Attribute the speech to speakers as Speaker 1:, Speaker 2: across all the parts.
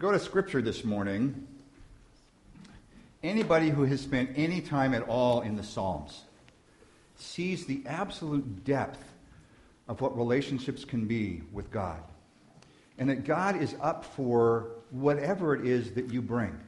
Speaker 1: go to Scripture this morning, anybody who has spent any time at all in the Psalms sees the absolute depth of what relationships can be with God. And that God is up for whatever it is that you bring,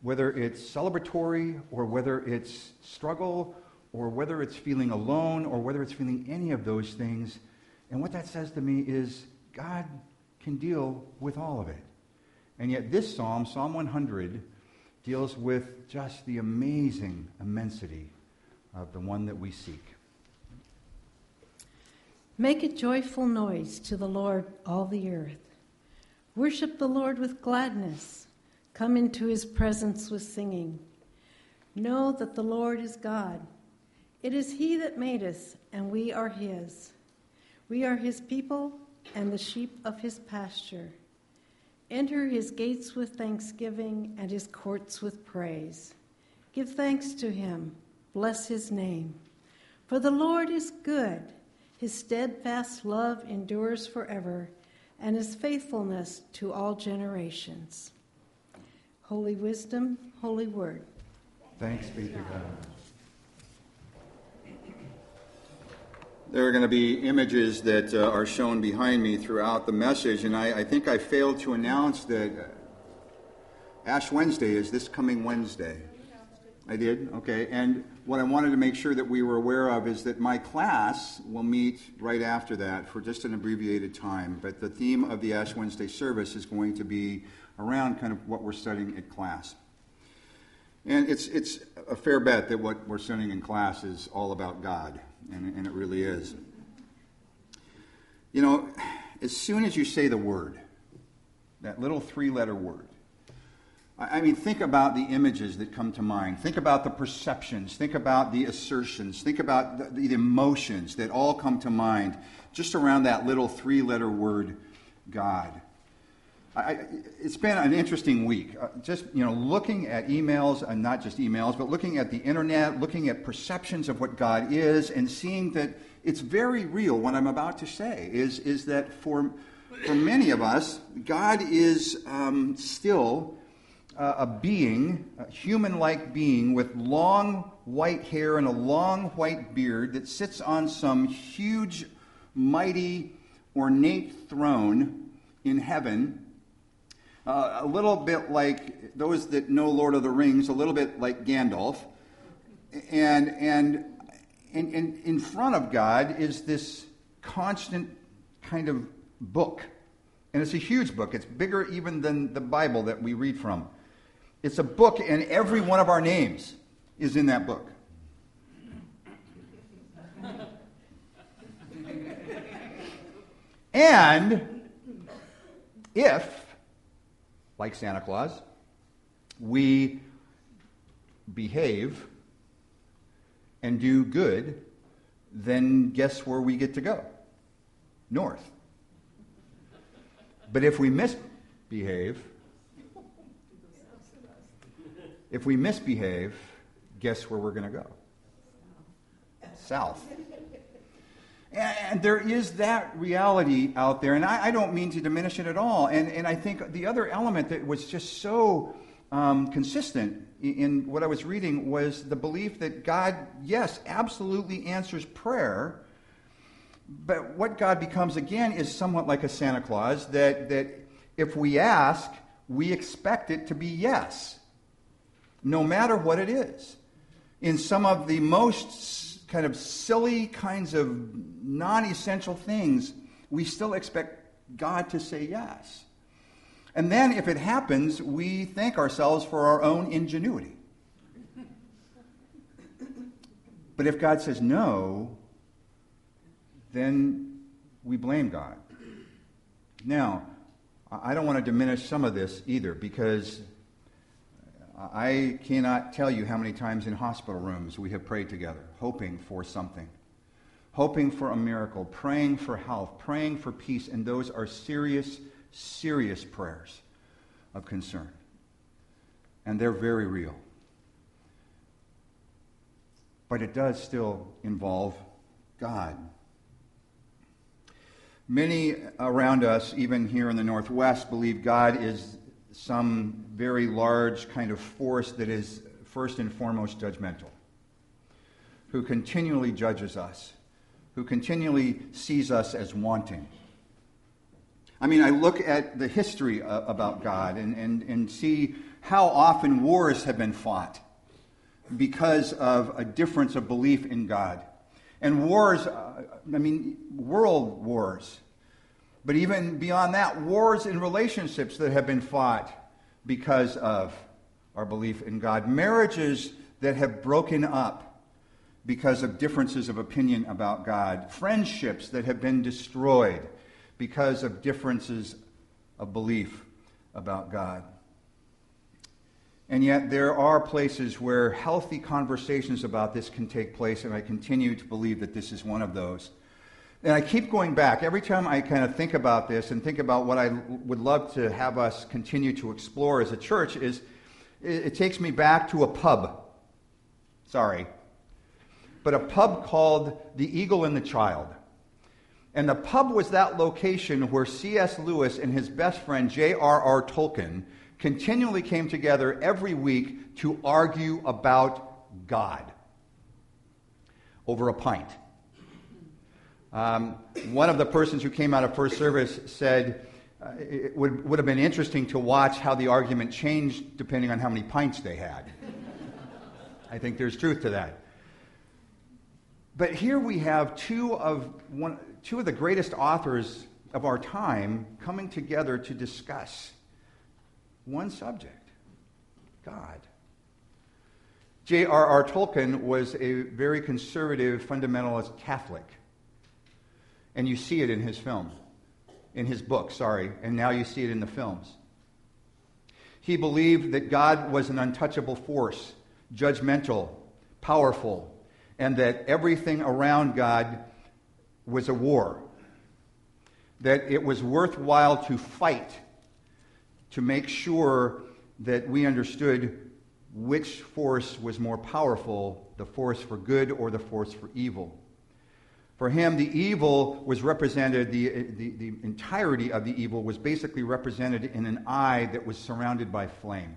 Speaker 1: whether it's celebratory or whether it's struggle or whether it's feeling alone or whether it's feeling any of those things. And what that says to me is God can deal with all of it. And yet, this psalm, Psalm 100, deals with just the amazing immensity of the one that we seek.
Speaker 2: Make a joyful noise to the Lord, all the earth. Worship the Lord with gladness. Come into his presence with singing. Know that the Lord is God. It is he that made us, and we are his. We are his people and the sheep of his pasture. Enter his gates with thanksgiving and his courts with praise. Give thanks to him. Bless his name. For the Lord is good. His steadfast love endures forever, and his faithfulness to all generations. Holy wisdom, holy word.
Speaker 1: Thanks be to God. There are going to be images that uh, are shown behind me throughout the message, and I, I think I failed to announce that Ash Wednesday is this coming Wednesday. I did? Okay. And what I wanted to make sure that we were aware of is that my class will meet right after that for just an abbreviated time. But the theme of the Ash Wednesday service is going to be around kind of what we're studying at class. And it's, it's a fair bet that what we're studying in class is all about God and, and it really is. You know, as soon as you say the word, that little three letter word, I mean, think about the images that come to mind. Think about the perceptions. Think about the assertions. Think about the, the emotions that all come to mind just around that little three letter word, God. I, it's been an interesting week. Uh, just you know, looking at emails and not just emails, but looking at the internet, looking at perceptions of what God is, and seeing that it's very real. What I'm about to say is is that for for many of us, God is um, still uh, a being, a human-like being with long white hair and a long white beard that sits on some huge, mighty, ornate throne in heaven uh, a little bit like those that know Lord of the Rings, a little bit like Gandalf. And, and, and, and in front of God is this constant kind of book. And it's a huge book. It's bigger even than the Bible that we read from. It's a book, and every one of our names is in that book. and if like Santa Claus. We behave and do good, then guess where we get to go? North. But if we misbehave, if we misbehave, guess where we're going to go? South. And there is that reality out there, and I, I, don't mean to diminish it at all. And, and I think the other element that was just so um, consistent in, in what I was reading was the belief that God, yes, absolutely answers prayer, but what God becomes again is somewhat like a Santa Claus that, that if we ask, we expect it to be yes, no matter what it is. In some of the most kind of silly kinds of non essential things, we still expect God to say yes. And then, if it happens, we thank ourselves for our own ingenuity. But if God says no, then we blame God. Now, I don't want to diminish some of this either because I cannot tell you how many times in hospital rooms we have prayed together, hoping for something, hoping for a miracle, praying for health, praying for peace, and those are serious, serious prayers of concern. And they're very real. But it does still involve God. Many around us, even here in the Northwest, believe God is some very large kind of force that is first and foremost judgmental, who continually judges us, who continually sees us as wanting. I mean, I look at the history uh, about God and, and, and see how often wars have been fought because of a difference of belief in God. And wars, uh, I mean, world wars. But even beyond that, wars in relationships that have been fought because of our belief in God. Marriages that have broken up because of differences of opinion about God. Friendships that have been destroyed because of differences of belief about God. And yet, there are places where healthy conversations about this can take place, and I continue to believe that this is one of those. And I keep going back. Every time I kind of think about this and think about what I would love to have us continue to explore as a church, is it, it takes me back to a pub. Sorry. But a pub called The Eagle and the Child. And the pub was that location where C.S. Lewis and his best friend J.R.R. Tolkien continually came together every week to argue about God over a pint. Um, one of the persons who came out of first service said uh, it would, would have been interesting to watch how the argument changed depending on how many pints they had. I think there's truth to that. But here we have two of, one, two of the greatest authors of our time coming together to discuss one subject God. J.R.R. Tolkien was a very conservative fundamentalist Catholic. And you see it in his film, in his book, sorry, and now you see it in the films. He believed that God was an untouchable force, judgmental, powerful, and that everything around God was a war. That it was worthwhile to fight to make sure that we understood which force was more powerful the force for good or the force for evil. For him, the evil was represented, the, the, the, entirety of the evil was basically represented in an eye that was surrounded by flame,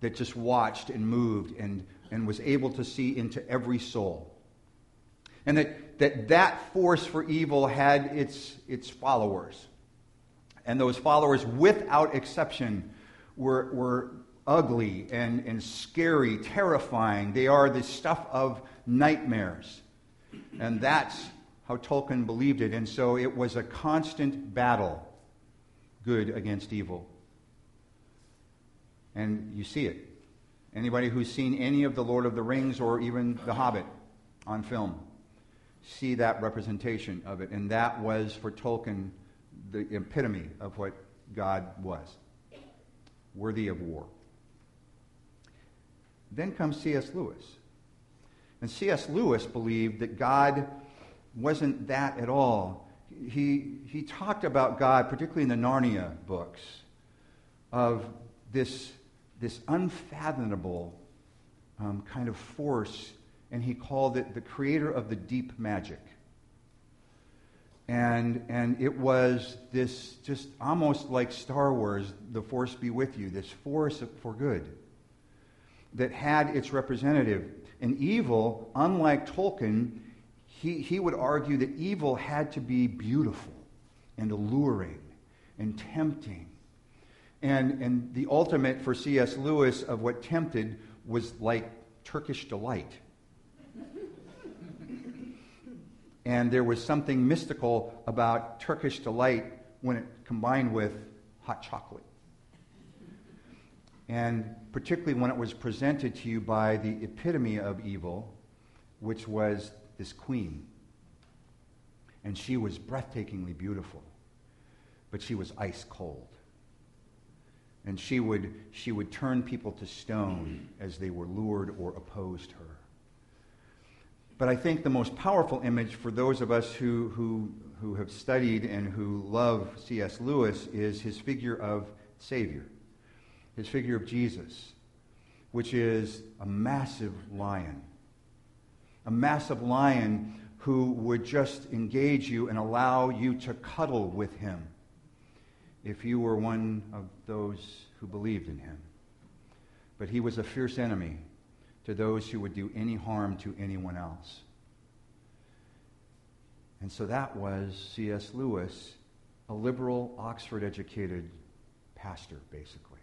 Speaker 1: that just watched and moved and, and was able to see into every soul. And that that, that force for evil had its, its followers. And those followers, without exception, were, were ugly and, and scary, terrifying. They are the stuff of nightmares. And that's how Tolkien believed it. And so it was a constant battle, good against evil. And you see it. Anybody who's seen any of The Lord of the Rings or even The Hobbit on film, see that representation of it. And that was for Tolkien the epitome of what God was worthy of war. Then comes C.S. Lewis. And C.S. Lewis believed that God wasn't that at all. He, he talked about God, particularly in the Narnia books, of this, this unfathomable um, kind of force, and he called it the creator of the deep magic. And, and it was this just almost like Star Wars, the Force be with you, this force for good that had its representative. And evil, unlike Tolkien, he, he would argue that evil had to be beautiful and alluring and tempting. And, and the ultimate for C.S. Lewis of what tempted was like Turkish delight. And there was something mystical about Turkish delight when it combined with hot chocolate. And particularly when it was presented to you by the epitome of evil, which was this queen. And she was breathtakingly beautiful, but she was ice cold. And she would, she would turn people to stone as they were lured or opposed her. But I think the most powerful image for those of us who, who, who have studied and who love C.S. Lewis is his figure of Savior, his figure of Jesus, which is a massive lion. A massive lion who would just engage you and allow you to cuddle with him if you were one of those who believed in him. But he was a fierce enemy to those who would do any harm to anyone else. And so that was C.S. Lewis, a liberal, Oxford educated pastor, basically,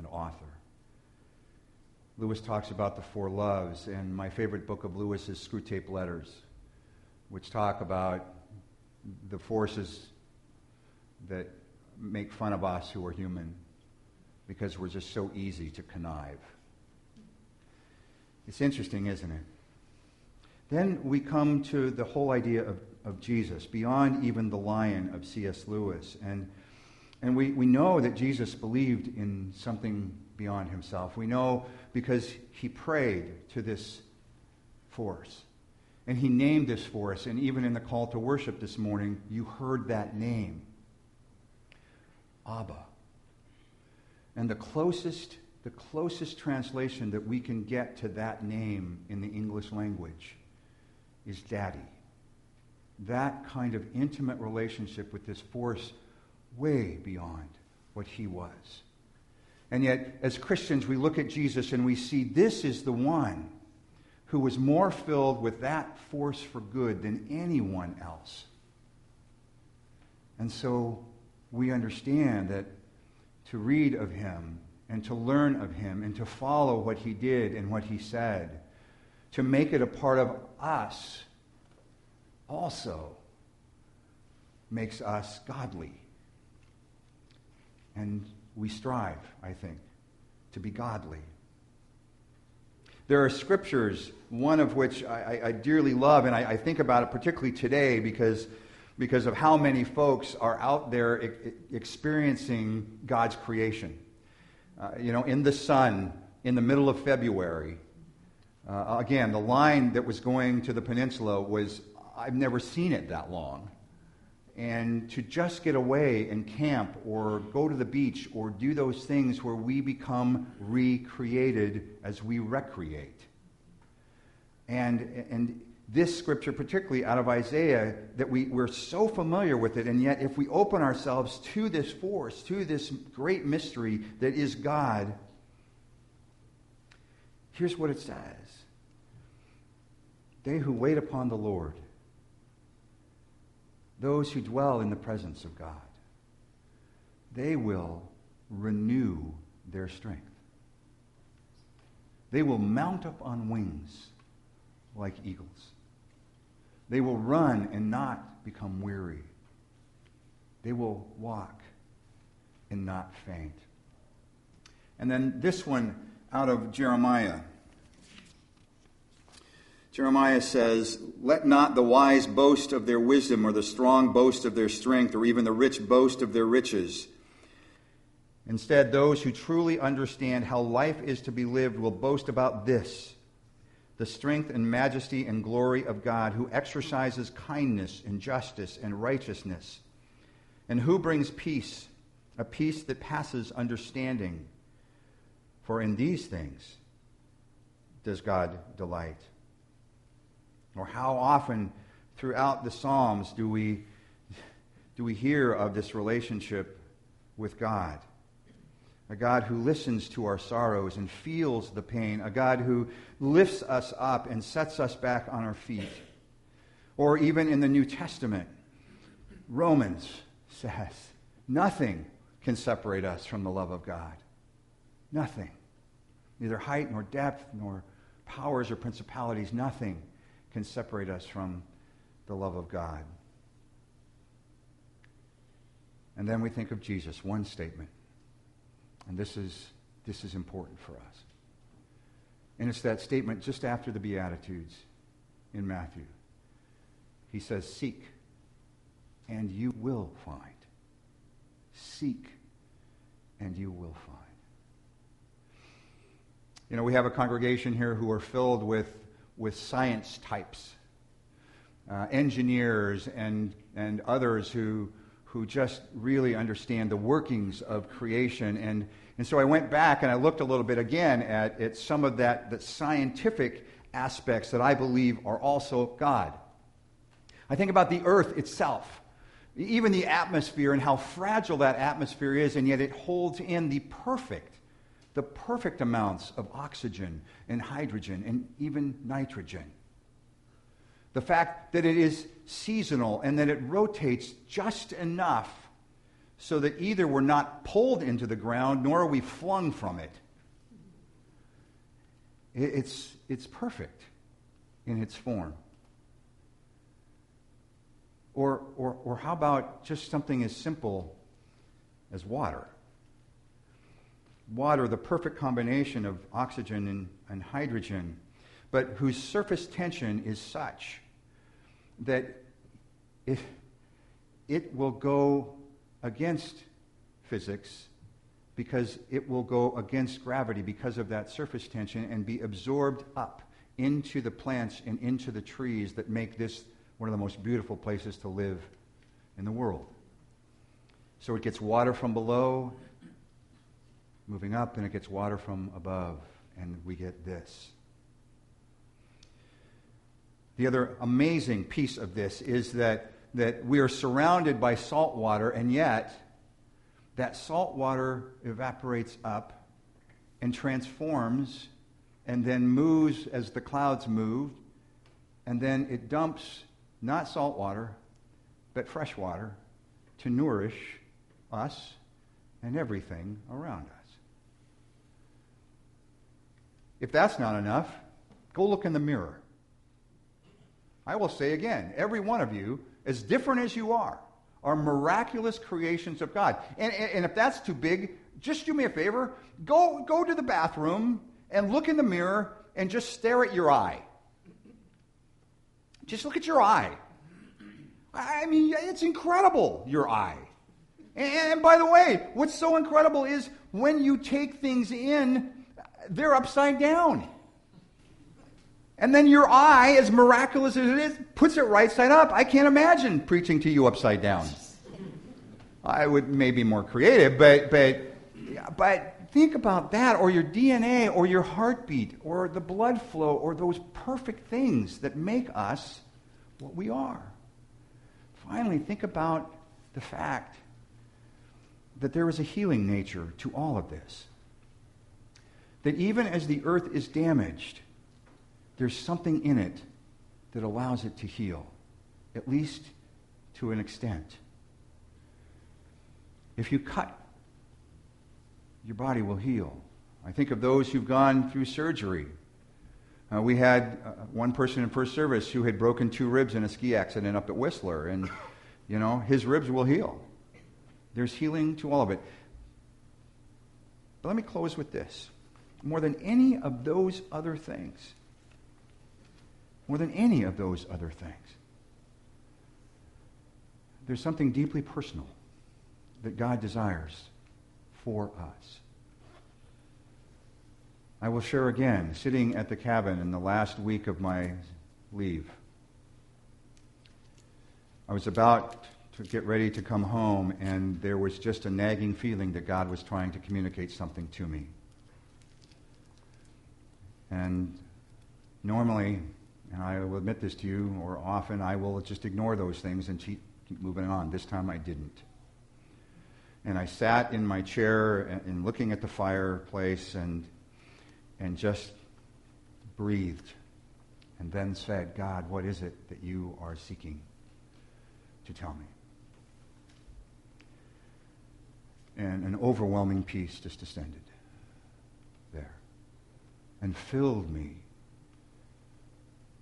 Speaker 1: an author. Lewis talks about the four loves, and my favorite book of Lewis is Screwtape Letters, which talk about the forces that make fun of us who are human because we're just so easy to connive. It's interesting, isn't it? Then we come to the whole idea of, of Jesus, beyond even the lion of C.S. Lewis. And, and we, we know that Jesus believed in something beyond himself. We know because he prayed to this force. And he named this force. And even in the call to worship this morning, you heard that name Abba. And the closest, the closest translation that we can get to that name in the English language is daddy. That kind of intimate relationship with this force way beyond what he was. And yet, as Christians, we look at Jesus and we see this is the one who was more filled with that force for good than anyone else. And so we understand that to read of him and to learn of him and to follow what he did and what he said to make it a part of us also makes us godly. And we strive, I think, to be godly. There are scriptures, one of which I, I dearly love, and I, I, think about it particularly today because, because of how many folks are out there experiencing God's creation. Uh, you know, in the sun, in the middle of February, uh, again, the line that was going to the peninsula was, I've never seen it that long. And to just get away and camp or go to the beach or do those things where we become recreated as we recreate. And, and this scripture, particularly out of Isaiah, that we, we're so familiar with it, and yet if we open ourselves to this force, to this great mystery that is God, here's what it says they who wait upon the Lord, those who dwell in the presence of God, they will renew their strength. They will mount up on wings like eagles. They will run and not become weary. They will walk and not faint. And then this one out of Jeremiah. Jeremiah says, Let not the wise boast of their wisdom, or the strong boast of their strength, or even the rich boast of their riches. Instead, those who truly understand how life is to be lived will boast about this the strength and majesty and glory of God, who exercises kindness and justice and righteousness, and who brings peace, a peace that passes understanding. For in these things does God delight. Or how often throughout the Psalms do we, do we hear of this relationship with God? A God who listens to our sorrows and feels the pain. A God who lifts us up and sets us back on our feet. Or even in the New Testament, Romans says, nothing can separate us from the love of God. Nothing. Neither height nor depth nor powers or principalities, nothing can separate us from the love of God. And then we think of Jesus, one statement. And this is, this is important for us. And it's that statement just after the Beatitudes in Matthew. He says, Seek, and you will find. Seek, and you will find. You know, we have a congregation here who are filled with with science types, uh, engineers, and, and others who, who just really understand the workings of creation. And, and so I went back and I looked a little bit again at, at some of that, the scientific aspects that I believe are also God. I think about the earth itself. even the atmosphere and how fragile that atmosphere is, and yet it holds in the perfect, the perfect amounts of oxygen and hydrogen and even nitrogen. The fact that it is seasonal and that it rotates just enough so that either we're not pulled into the ground nor are we flung from it. It's, it's perfect in its form. Or, or, or how about just something as simple as water? Water, the perfect combination of oxygen and, and hydrogen, but whose surface tension is such that it, it will go against physics because it will go against gravity because of that surface tension and be absorbed up into the plants and into the trees that make this one of the most beautiful places to live in the world. So it gets water from below, moving up, and it gets water from above, and we get this. The other amazing piece of this is that, that we are surrounded by salt water, and yet that salt water evaporates up and transforms and then moves as the clouds move, and then it dumps not salt water, but fresh water to nourish us and everything around us. If that's not enough, go look in the mirror. I will say again, every one of you, as different as you are, are miraculous creations of God. And, and, and if that's too big, just do me a favor. Go, go to the bathroom and look in the mirror and just stare at your eye. Just look at your eye. I mean, it's incredible, your eye. And by the way, what's so incredible is when you take things in, they're upside down. And then your eye, as miraculous as it is, puts it right side up. I can't imagine preaching to you upside down. I would maybe more creative, but but but think about that, or your DNA, or your heartbeat, or the blood flow, or those perfect things that make us what we are. Finally, think about the fact that there is a healing nature to all of this. That even as the earth is damaged, there's something in it that allows it to heal, at least to an extent. If you cut your body will heal. I think of those who've gone through surgery. Uh, we had uh, one person in first service who had broken two ribs in a ski accident up at Whistler, and you know his ribs will heal. There's healing to all of it. But let me close with this: more than any of those other things, more than any of those other things, there's something deeply personal that God desires for us. I will share again, sitting at the cabin in the last week of my leave. I was about to get ready to come home, and there was just a nagging feeling that God was trying to communicate something to me. And normally, and I will admit this to you, or often I will just ignore those things and keep moving on. This time I didn't. And I sat in my chair and, looking at the fireplace and, and just breathed and then said, God, what is it that you are seeking to tell me? And an overwhelming peace just descended and filled me.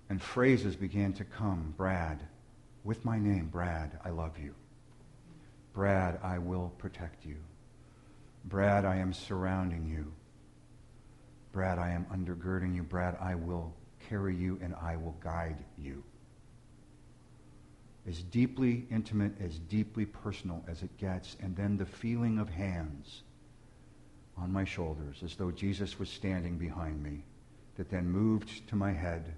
Speaker 1: And phrases began to come Brad, with my name, Brad, I love you. Brad, I will protect you. Brad, I am surrounding you. Brad, I am undergirding you. Brad, I will carry you and I will guide you. As deeply intimate, as deeply personal as it gets. And then the feeling of hands on my shoulders, as though Jesus was standing behind me, that then moved to my head.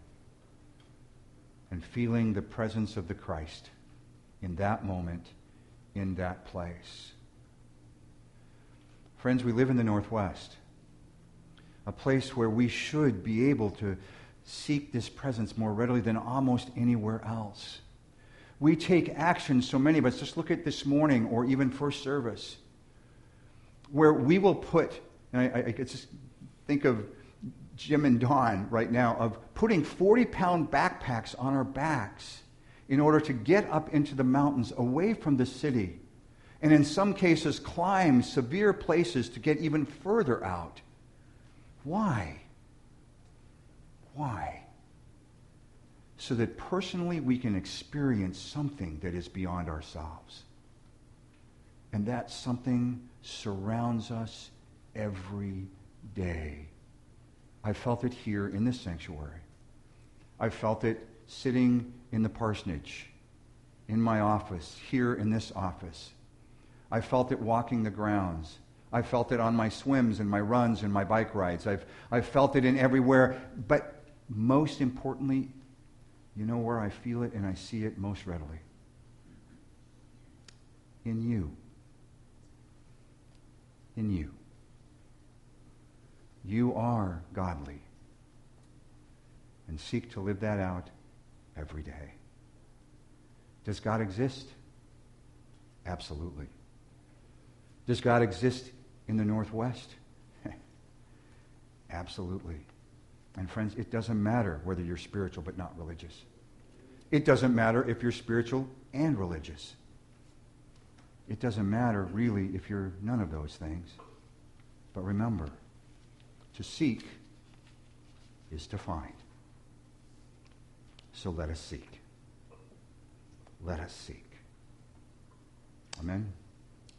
Speaker 1: And feeling the presence of the Christ in that moment in that place. Friends, we live in the Northwest, a place where we should be able to seek this presence more readily than almost anywhere else. We take action, so many of us, just look at this morning or even first service, where we will put, and I, I, I just think of Jim and Dawn right now, of putting 40 pound backpacks on our backs in order to get up into the mountains away from the city. And in some cases, climb severe places to get even further out. Why? Why? So that personally we can experience something that is beyond ourselves. And that something surrounds us every day. I felt it here in this sanctuary. I felt it sitting in the parsonage, in my office, here in this office. I felt it walking the grounds. I felt it on my swims and my runs and my bike rides. I've, I've felt it in everywhere. But most importantly, you know where I feel it and I see it most readily? In you. In you. You are godly. And seek to live that out every day. Does God exist? Absolutely. Does God exist in the Northwest? Absolutely. And friends, it doesn't matter whether you're spiritual but not religious. It doesn't matter if you're spiritual and religious. It doesn't matter really if you're none of those things. But remember, to seek is to find. So let us seek. Let us seek. Amen.